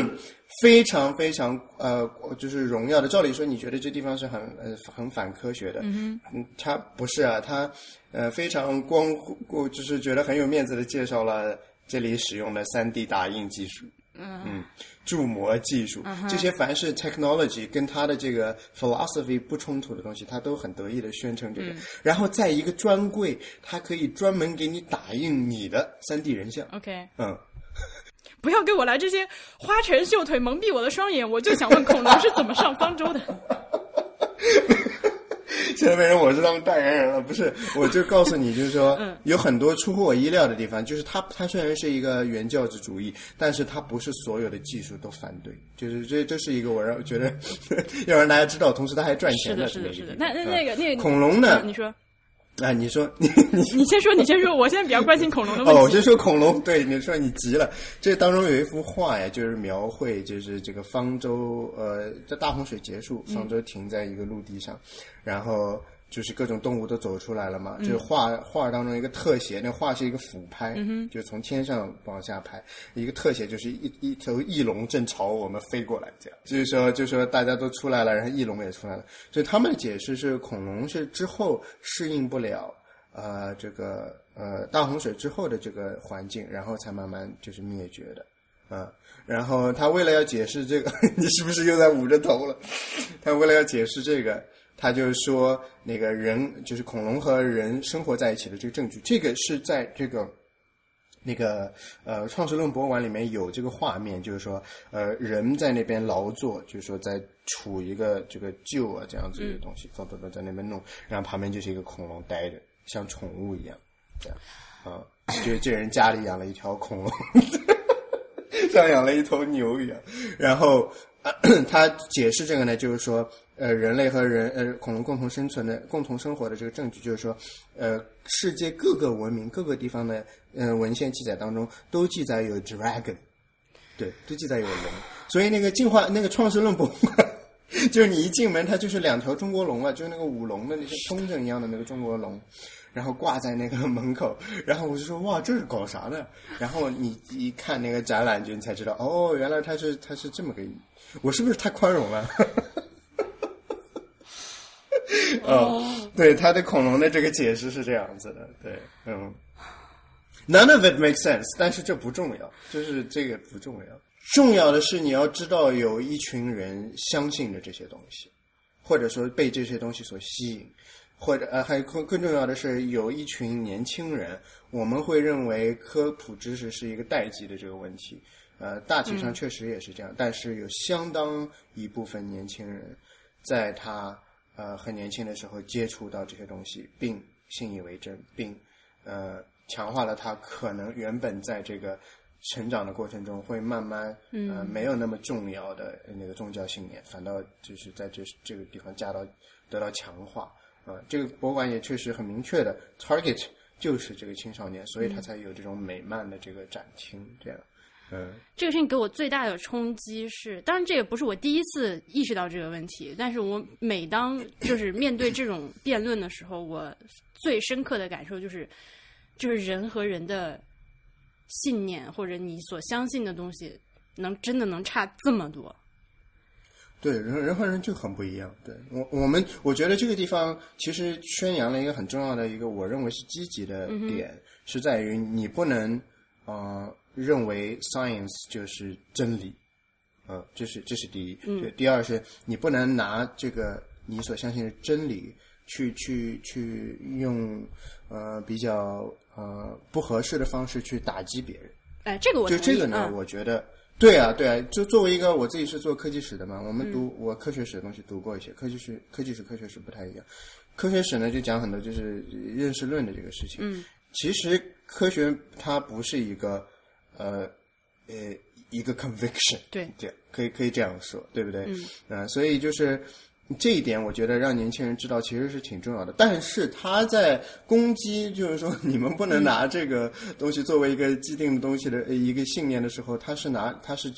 非常非常呃，就是荣耀的。照理说，你觉得这地方是很呃很反科学的，嗯它不是啊，它呃非常光顾，就是觉得很有面子的介绍了这里使用的三 D 打印技术。嗯，铸模技术，这些凡是 technology 跟他的这个 philosophy 不冲突的东西，他都很得意的宣称这个。然后在一个专柜，他可以专门给你打印你的三 D 人像。OK，嗯，不要给我来这些花拳绣腿蒙蔽我的双眼，我就想问恐龙是怎么上方舟的？现在变成我是他们代言人了，不是？我就告诉你，就是说，嗯有很多出乎我意料的地方。就是他，他虽然是一个原教旨主义，但是他不是所有的技术都反对。就是这，这是一个我让觉得 要让大家知道，同时他还赚钱是的，是的，这么一个是的。那那那个那个恐龙呢嗯你说，啊，你说你 你你先说，你先说，我现在比较关心恐龙的问题。哦，我先说恐龙，对你说你急了。这当中有一幅画呀，就是描绘，就是这个方舟，呃，在大洪水结束，方舟停在一个陆地上，然后就是各种动物都走出来了嘛。就是画画当中一个特写，那画是一个俯拍，就从天上往下拍，一个特写就是一一头翼龙正朝我们飞过来，这样就是说，就是说大家都出来了，然后翼龙也出来了。所以他们的解释是，恐龙是之后适应不了。呃，这个呃大洪水之后的这个环境，然后才慢慢就是灭绝的，啊、然后他为了要解释这个，你是不是又在捂着头了？他为了要解释这个，他就是说那个人就是恐龙和人生活在一起的这个证据，这个是在这个。那个呃，创世论博物馆里面有这个画面，就是说，呃，人在那边劳作，就是说在处一个这个臼啊这样子的东西，走走走在那边弄，然后旁边就是一个恐龙待着，像宠物一样，这样啊，就是这人家里养了一条恐龙，像养了一头牛一样，然后。啊 他解释这个呢，就是说，呃，人类和人呃恐龙共同生存的、共同生活的这个证据，就是说，呃，世界各个文明、各个地方的呃文献记载当中都记载有 dragon，对，都记载有龙，所以那个进化那个创世论博物馆，就是你一进门，它就是两条中国龙啊，就是那个舞龙的那些风筝一样的那个中国龙。然后挂在那个门口，然后我就说哇，这是搞啥的？然后你一看那个展览，就你才知道哦，原来它是它是这么个，我是不是太宽容了？哦，对，他对恐龙的这个解释是这样子的，对，嗯，None of it makes sense，但是这不重要，就是这个不重要，重要的是你要知道有一群人相信着这些东西，或者说被这些东西所吸引。或者呃，还有更更重要的是，有一群年轻人，我们会认为科普知识是一个代际的这个问题，呃，大体上确实也是这样，但是有相当一部分年轻人，在他呃很年轻的时候接触到这些东西，并信以为真，并呃强化了他可能原本在这个成长的过程中会慢慢呃没有那么重要的那个宗教信念，反倒就是在这这个地方加到得到强化。啊，这个博物馆也确实很明确的 target 就是这个青少年，所以他才有这种美漫的这个展厅，这样，嗯，这个事情给我最大的冲击是，当然这也不是我第一次意识到这个问题，但是我每当就是面对这种辩论的时候，我最深刻的感受就是，就是人和人的信念或者你所相信的东西，能真的能差这么多。对，人人和人就很不一样。对我，我们我觉得这个地方其实宣扬了一个很重要的一个，我认为是积极的点，是在于你不能呃认为 science 就是真理，呃，这是这是第一。对，第二是你不能拿这个你所相信的真理去去去用呃比较呃不合适的方式去打击别人。哎，这个我就这个呢，嗯我觉得对啊，对啊，就作为一个我自己是做科技史的嘛，我们读、我科学史的东西读过一些，科技史科技史科学史不太一样。科学史呢就讲很多就是认识论的这个事情。嗯，其实科学它不是一个呃呃一个 conviction，对这样，可以可以这样说，对不对？嗯，呃，所以就是。这一点我觉得让年轻人知道其实是挺重要的，但是他在攻击，就是说你们不能拿这个东西作为一个既定的东西的呃一个信念的时候，他是拿他是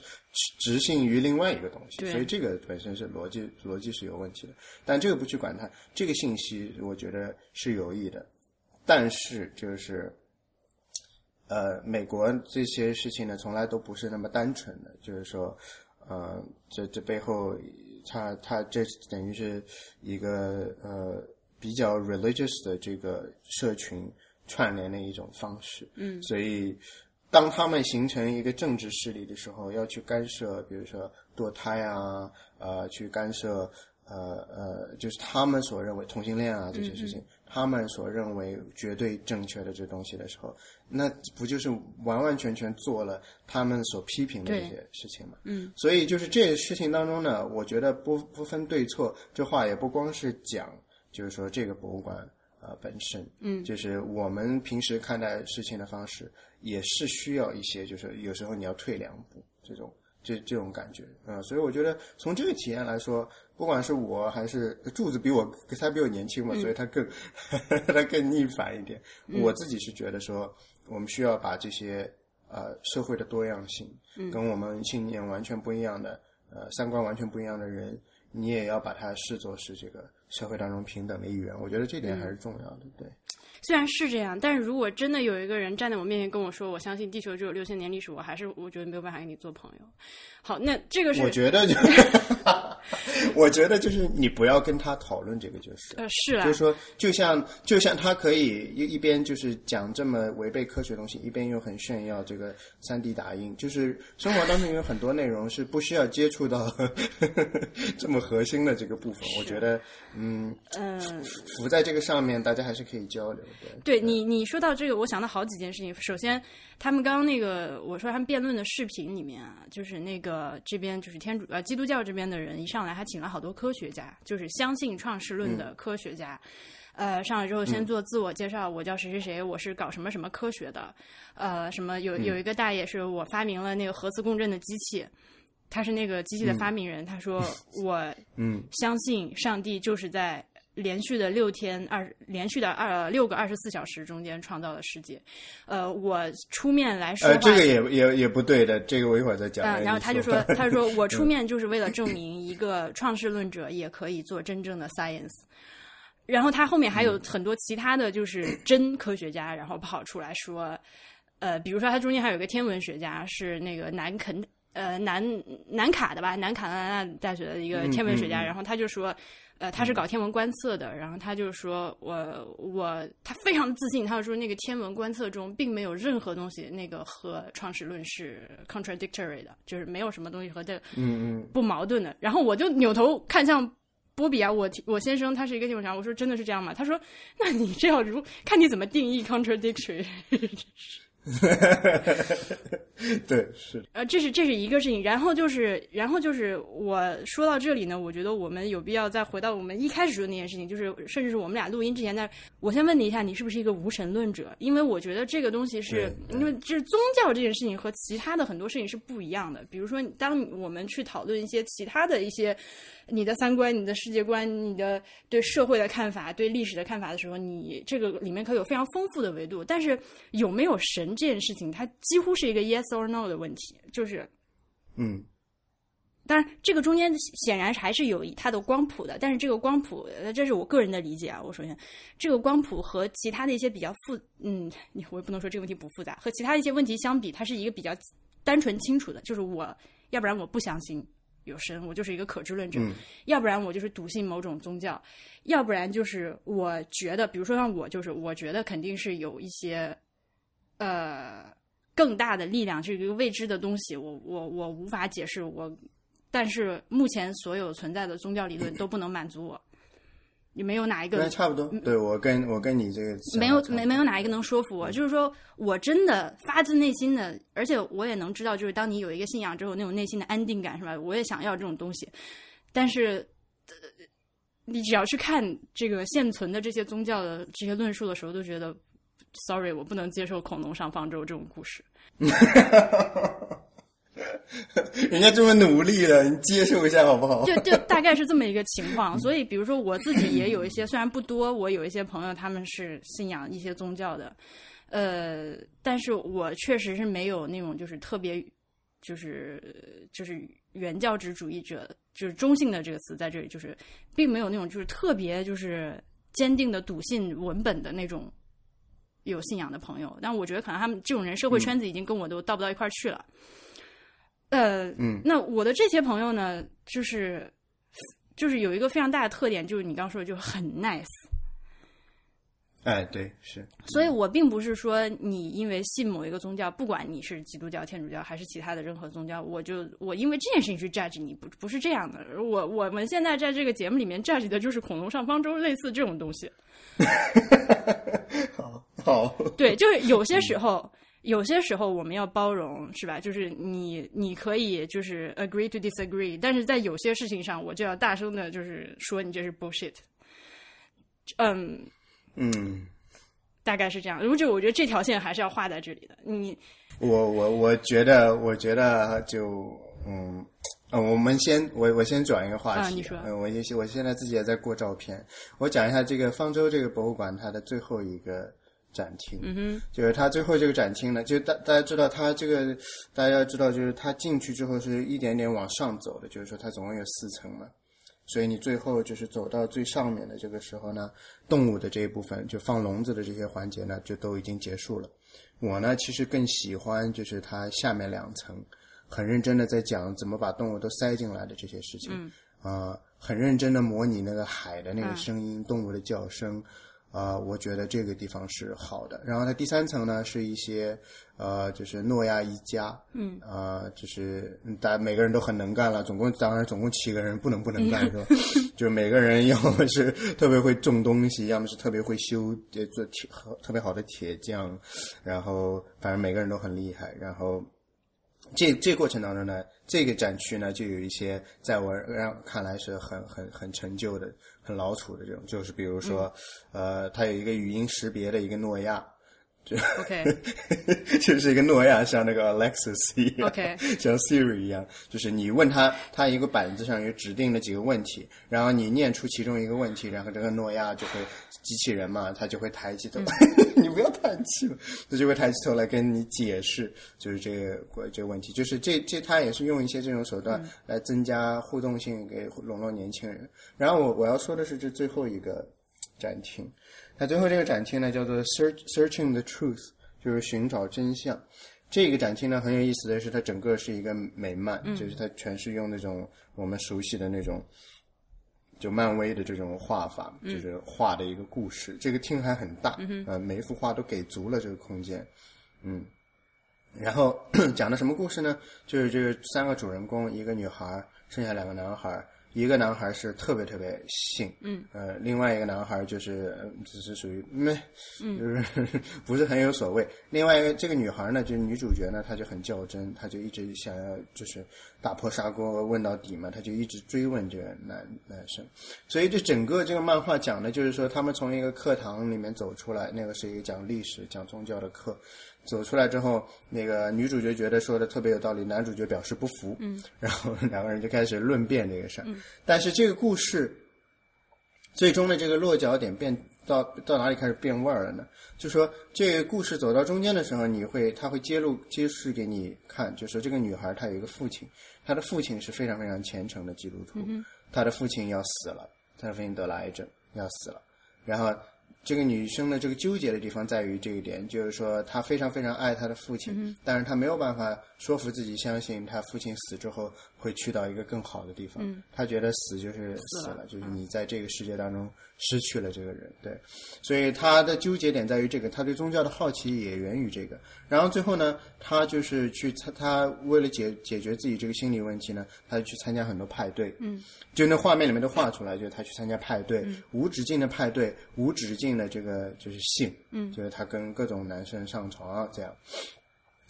执行于另外一个东西，所以这个本身是逻辑逻辑是有问题的。但这个不去管它，这个信息我觉得是有益的，但是就是。呃，美国这些事情呢，从来都不是那么单纯的，就是说，呃，这这背后，它它这等于是一个呃比较 religious 的这个社群串联的一种方式，嗯，所以当他们形成一个政治势力的时候，要去干涉，比如说堕胎啊，呃，去干涉，呃呃，就是他们所认为同性恋啊这些事情，他们所认为绝对正确的这东西的时候，那不就是完完全全做了他们所批评的这些事情嘛？嗯，所以就是这些事情当中呢，我觉得不不分对错，这话也不光是讲，就是说这个博物馆。呃，本身，嗯，就是我们平时看待事情的方式，也是需要一些，就是有时候你要退两步，这种这这种感觉嗯、所以我觉得从这个体验来说，不管是我还是柱子比我他比我年轻嘛，所以他更 他更逆反一点。我自己是觉得说，我们需要把这些呃社会的多样性，跟我们信念完全不一样的呃三观完全不一样的人，你也要把它视作是这个社会当中平等的一员。我觉得这点还是重要的，对。虽然是这样，但是如果真的有一个人站在我面前跟我说，我相信地球只有六千年历史，我还是我觉得没有办法跟你做朋友。好，那这个是我觉得就是，我觉得就是你不要跟他讨论这个就是。呃是啊就是，说，就像就像他可以一一边就是讲这么违背科学的东西，一边又很炫耀这个三 D 打印。就是生活当中有很多内容是不需要接触到 这么核心的这个部分。我觉得，嗯，嗯、浮在这个上面，大家还是可以交流的。对你，你说到这个，我想到好几件事情。首先，他们刚刚那个我说他们辩论的视频里面啊，就是那个这边就是天主呃基督教这边的人一上来，还请了好多科学家，就是相信创世论的科学家。呃，上来之后先做自我介绍，我叫谁谁谁，我是搞什么什么科学的。呃，什么有有一个大爷是我发明了那个核磁共振的机器，他是那个机器的发明人。他说 我嗯相信上帝就是在连续的六天二连续的二六个二十四小时中间创造了世界。呃，我出面来说话，呃，这个也也也不对的，这个我一会儿再讲。嗯，然后他就说，他说 我出面就是为了证明一个创世论者也可以做真正的 science。然后他后面还有很多其他的就是真科学家，然后跑出来说，呃，比如说他中间还有一个天文学家是那个南肯呃南南卡的吧，南卡罗来纳大学的一个天文学家，嗯嗯嗯然后他就说。呃，他是搞天文观测的，然后他就说，我我他非常自信，他就说那个天文观测中并没有任何东西那个和创始论是 contradictory 的，就是没有什么东西和这嗯嗯，不矛盾的。然后我就扭头看向波比啊，我我先生他是一个天文学家，我说真的是这样吗？他说，那你这要如看你怎么定义 contradictory。对，是，呃，这是这是一个事情，然后就是，然后就是我说到这里呢，我觉得我们有必要再回到我们一开始说的那件事情，就是甚至是我们俩录音之前的，我先问你一下，你是不是一个无神论者？因为我觉得这个东西是因为这是宗教这件事情和其他的很多事情是不一样的。比如说，当我们去讨论一些其他的一些你的三观、你的世界观、你的对社会的看法、对历史的看法的时候，你这个里面可以有非常丰富的维度。但是有没有神这件事情，它几乎是一个 yes or no 的问题，就是。嗯当然，这个中间显然还是有它的光谱的，但是这个光谱，呃这是我个人的理解啊。我首先，这个光谱和其他的一些比较复，嗯，我也不能说这个问题不复杂，和其他一些问题相比，它是一个比较单纯清楚的，就是我要不然我不相信有神，我就是一个可知论者；嗯要不然我就是笃信某种宗教；要不然就是我觉得，比如说像我，就是我觉得肯定是有一些，呃。更大的力量，这是一个未知的东西，我我我无法解释，我但是目前所有存在的宗教理论都不能满足我，也没有哪一那个差不多。对我跟我跟你这个没有没没有哪一个能说服我。就是说我真的发自内心的，而且我也能知道，就是当你有一个信仰之后，那种内心的安定感是吧？我也想要这种东西，但是。呃你只要去看这个现存的这些宗教的这些论述的时候，都觉得，sorry，我不能接受恐龙上方舟这种故事。人家这么努力了，你接受一下好不好？就就 大概是这么一个情况。所以，比如说我自己也有一些，虽然不多，我有一些朋友他们是信仰一些宗教的，呃，但是我确实是没有那种就是特别，就是就是原教旨主义者，就是中性的这个词在这里，就是并没有那种就是特别就是坚定的笃信文本的那种有信仰的朋友。但我觉得可能他们这种人社会圈子已经跟我都到不到一块儿去了。呃，嗯，那我的这些朋友呢，就是就是有一个非常大的特点，就是你刚说的，就是很 nice。哎，对，是。所以我并不是说你因为信某一个宗教，不管你是基督教、天主教还是其他的任何宗教，我就我因为这件事情去 judge 你，不不是这样的。我我们现在在这个节目里面 judge 的就是恐龙上方舟类似这种东西。好，好，对，就是有些时候，有些时候我们要包容，是吧？就是你你可以就是 agree to disagree，但是在有些事情上，我就要大声的，就是说你这是 bullshit。嗯。嗯，大概是这样。如果就我觉得这条线还是要画在这里的。你，我我我觉得，我觉得就嗯嗯，我们先我我先转一个话题。啊，你说。嗯，我也我现在自己也在过照片。我讲一下这个方舟这个博物馆它的最后一个展厅。嗯哼。就是它最后这个展厅呢，就大大家知道它这个，大家要知道就是它进去之后是一点点往上走的，就是说它总共有四层嘛。所以你最后就是走到最上面的这个时候呢，动物的这一部分就放笼子的这些环节呢，就都已经结束了。我呢，其实更喜欢就是它下面两层，很认真的在讲怎么把动物都塞进来的这些事情。嗯。啊，很认真的模拟那个海的那个声音，动物的叫声。啊，我觉得这个地方是好的。然后它第三层呢，是一些呃，就是诺亚一家，嗯，啊，就是大家每个人都很能干了。总共当然总共七个人，不能不能干是吧？就每个人要么是特别会种东西，要么是特别会修做铁特别好的铁匠，然后反正每个人都很厉害。然后这这过程当中呢，这个展区呢，就有一些在我让看来是很很很陈旧的。很老土的这种，就是比如说，呃，它有一个语音识别的一个诺亚，就 OK，就是一个诺亚，像那个 Alexa 一样，OK，像 Siri 一样，就是你问他，他一个板子上有指定的几个问题，然后你念出其中一个问题，然后这个诺亚就会机器人嘛，他就会抬起头，你不要叹气了，他就会抬起头来跟你解释，就是这个这个问题，就是这这他也是用一些这种手段来增加互动性，给笼络年轻人。然后我我要说的是这最后一个展厅，那最后这个展厅呢叫做 Search Searching the Truth，就是寻找真相。这个展厅呢很有意思的是，它整个是一个美漫，就是它全是用那种我们熟悉的那种，就漫威的这种画法，就是画的一个故事。这个厅还很大，呃，每一幅画都给足了这个空间，嗯。然后 讲的什么故事呢？就是这个三个主人公，一个女孩，剩下两个男孩。一个男孩是特别特别信，嗯，呃，另外一个男孩就是只是属于没，就是 不是很有所谓。另外一个这个女孩呢，就是女主角呢，她就很较真，她就一直想要就是打破砂锅问到底嘛，她就一直追问这个男男生。所以这整个这个漫画讲的就是说，他们从一个课堂里面走出来，那个是一个讲历史、讲宗教的课。走出来之后，那个女主角觉得说的特别有道理，男主角表示不服，嗯，然后两个人就开始论辩这个事儿。但是这个故事最终的这个落脚点变到到哪里开始变味儿了呢？就说这个故事走到中间的时候，你会他会揭露揭示给你看，就说这个女孩她有一个父亲，她的父亲是非常非常虔诚的基督徒，她的父亲要死了，她的父亲得了癌症要死了，然后。这个女生的这个纠结的地方在于这一点，就是说她非常非常爱她的父亲，但是她没有办法说服自己相信她父亲死之后会去到一个更好的地方。她觉得死就是死了，就是你在这个世界当中失去了这个人。对，所以他的纠结点在于这个，他对宗教的好奇也源于这个。然后最后呢，他就是去她她为了解解决自己这个心理问题呢，他就去参加很多派对。嗯，就那画面里面都画出来，就是他去参加派对，无止境的派对，无止境。的这个就是性，嗯，就是他跟各种男生上床这样。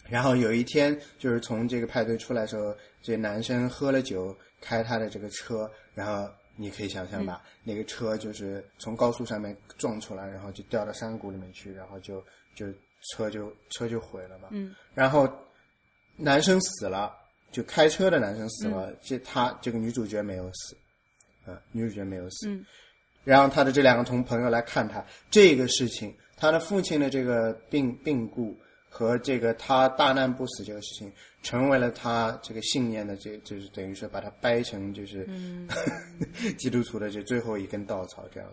然后有一天，就是从这个派对出来的时候，这男生喝了酒，开他的这个车，然后你可以想象吧，那个车就是从高速上面撞出来，然后就掉到山谷里面去，然后就就车就车就毁了嘛。嗯。然后男生死了，就开车的男生死了，这他这个女主角没有死，啊，女主角没有死。嗯。然后他的这两个同朋友来看他这个事情，他的父亲的这个病病故和这个他大难不死这个事情，成为了他这个信念的这就是等于说把它掰成就是 基督徒的这最后一根稻草这样。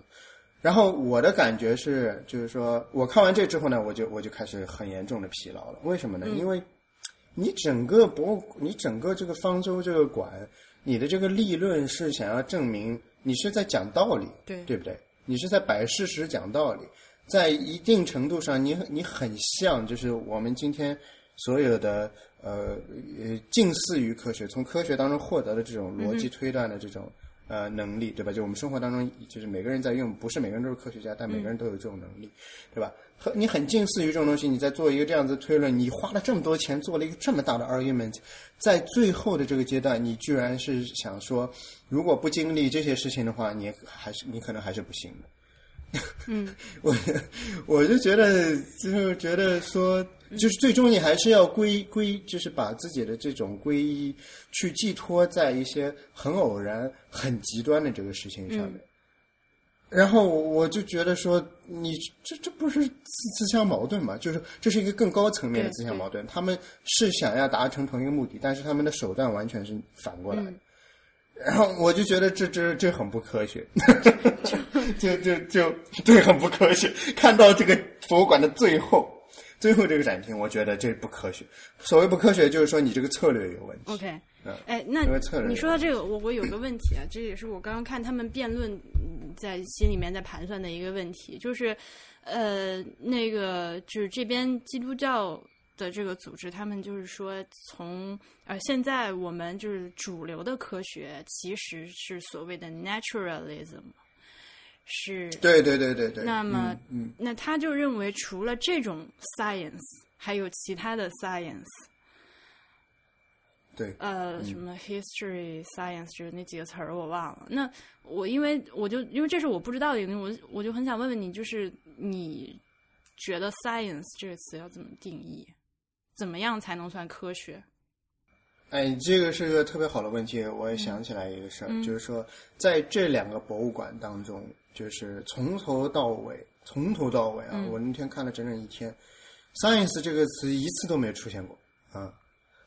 然后我的感觉是，就是说我看完这之后呢，我就我就开始很严重的疲劳了。为什么呢？因为你整个博物，你整个这个方舟这个馆，你的这个立论是想要证明。你是在讲道理，对对不对？你是在摆事实讲道理，在一定程度上，你你很像，就是我们今天所有的呃呃近似于科学，从科学当中获得的这种逻辑推断的这种。呃，能力对吧？就我们生活当中，就是每个人在用，不是每个人都是科学家，但每个人都有这种能力，对吧？和你很近似于这种东西，你在做一个这样子推论，你花了这么多钱做了一个这么大的 argument，在最后的这个阶段，你居然是想说，如果不经历这些事情的话，你还是你可能还是不行的。嗯，我我就觉得，就是觉得说。就是最终你还是要归归，就是把自己的这种皈依去寄托在一些很偶然、很极端的这个事情上面。然后我就觉得说，你这这不是自自相矛盾吗？就是这是一个更高层面的自相矛盾。他们是想要达成同一个目的，但是他们的手段完全是反过来。然 后我就觉得这这这很不科学，就就就对，很不科学。看到这个博物馆的最后。最后这个展厅，我觉得这不科学。所谓不科学，就是说你这个策略有问题。OK，哎，那你说到这个，我我有个问题啊，这也是我刚刚看他们辩论在心里面在盘算的一个问题，就是呃，那个就是这边基督教的这个组织，他们就是说，从呃现在我们就是主流的科学其实是所谓的 naturalism。是，对对对对对。那么，嗯，那他就认为，除了这种 science，还有其他的 science。对。呃，什么 history science，就是那几个词儿我忘了。那我因为我就因为这是我不知道的一个东西，我我就很想问问你，就是你觉得 science 这个词要怎么定义？怎么样才能算科学？哎，这个是个特别好的问题。我也想起来一个事儿，就是说，在这两个博物馆当中。就是从头到尾，从头到尾啊！我那天看了整整一天，“science” 这个词一次都没有出现过啊，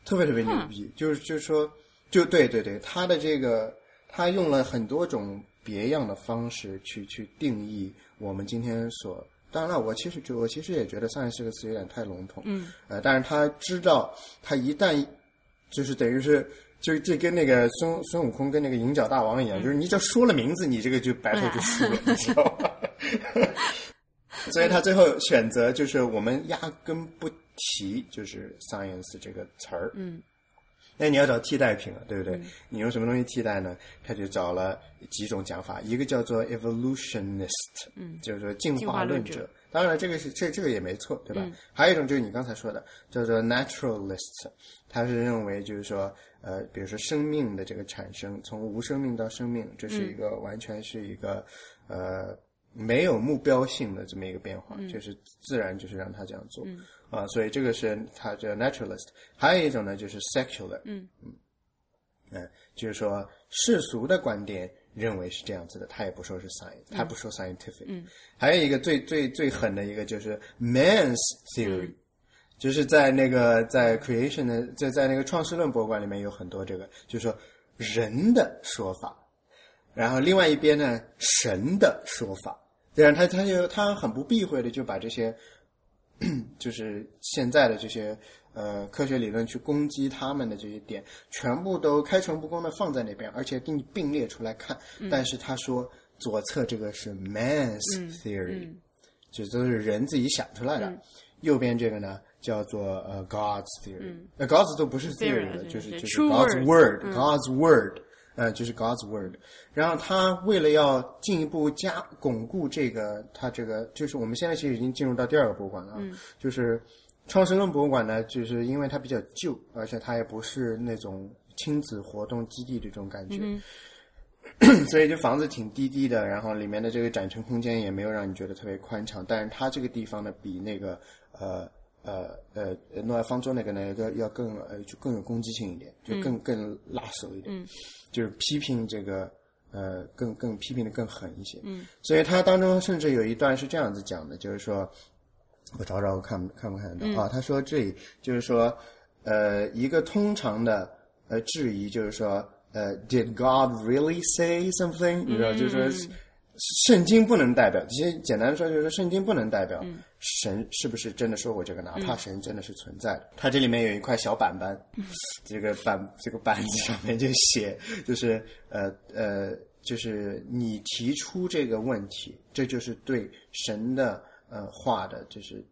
特别特别牛逼。就是就是说，就对对对，他的这个他用了很多种别样的方式去去定义我们今天所。当然了，我其实就我其实也觉得 “science” 这个词有点太笼统。嗯。呃，但是他知道，他一旦就是等于是。就这跟那个孙孙悟空跟那个银角大王一样，就是你只要说了名字，你这个就白头就输了，你知道吗？所以他最后选择就是我们压根不提，就是 “science” 这个词儿。嗯，那你要找替代品了，对不对？你用什么东西替代呢？他就找了几种讲法，一个叫做 “evolutionist”，嗯，就是说进化论者。当然，这个是这这个也没错，对吧？还有一种就是你刚才说的，叫做 “naturalist”，他是认为就是说。呃，比如说生命的这个产生，从无生命到生命，这是一个完全是一个呃没有目标性的这么一个变化，就是自然就是让他这样做。啊，所以这个是他叫 naturalist。还有一种呢，就是 secular，嗯。嗯，就是说世俗的观点认为是这样子的，他也不说是 science，他不说 scientific。嗯，还有一个最最最狠的一个就是 man's theory。就是在那个在 creation 的在在那个创世论博物馆里面有很多这个，就是说人的说法，然后另外一边呢神的说法，这样他他就他很不避讳的就把这些，就是现在的这些呃科学理论去攻击他们的这些点，全部都开诚布公的放在那边，而且给你并列出来看。但是他说左侧这个是 man's theory，就都是人自己想出来的，右边这个呢。叫做呃，God's theory，呃，God's 都不是 theory 了，就是就是 God's word，God's word，呃，就是 God's word。然后他为了要进一步加巩固这个，他这个就是我们现在其实已经进入到第二个博物馆了，就是创世论博物馆呢，就是因为它比较旧，而且它也不是那种亲子活动基地这种感觉，所以就房子挺低低的，然后里面的这个展陈空间也没有让你觉得特别宽敞。但是它这个地方呢，比那个呃。呃呃，诺亚方舟那个呢，要要更呃，就更有攻击性一点，就更更辣手一点，就是批评这个呃，更更批评的更狠一些。嗯，所以他当中甚至有一段是这样子讲的，就是说，我找找我看看不看得到啊？他说这里就是说，呃，一个通常的呃质疑就是说，呃，Did God really say something？你知道，就是说。圣经不能代表，其实简单说就是说，圣经不能代表神是不是真的说过这个，哪怕神真的是存在的。它这里面有一块小板板，这个板这个板子上面就写，就是呃呃，就是你提出这个问题，这就是对神的呃话的，就是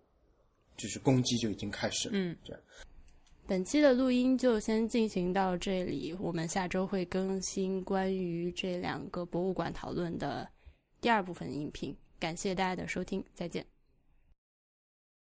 就是攻击就已经开始了。嗯，这样。本期的录音就先进行到这里，我们下周会更新关于这两个博物馆讨论的第二部分音频。感谢大家的收听，再见。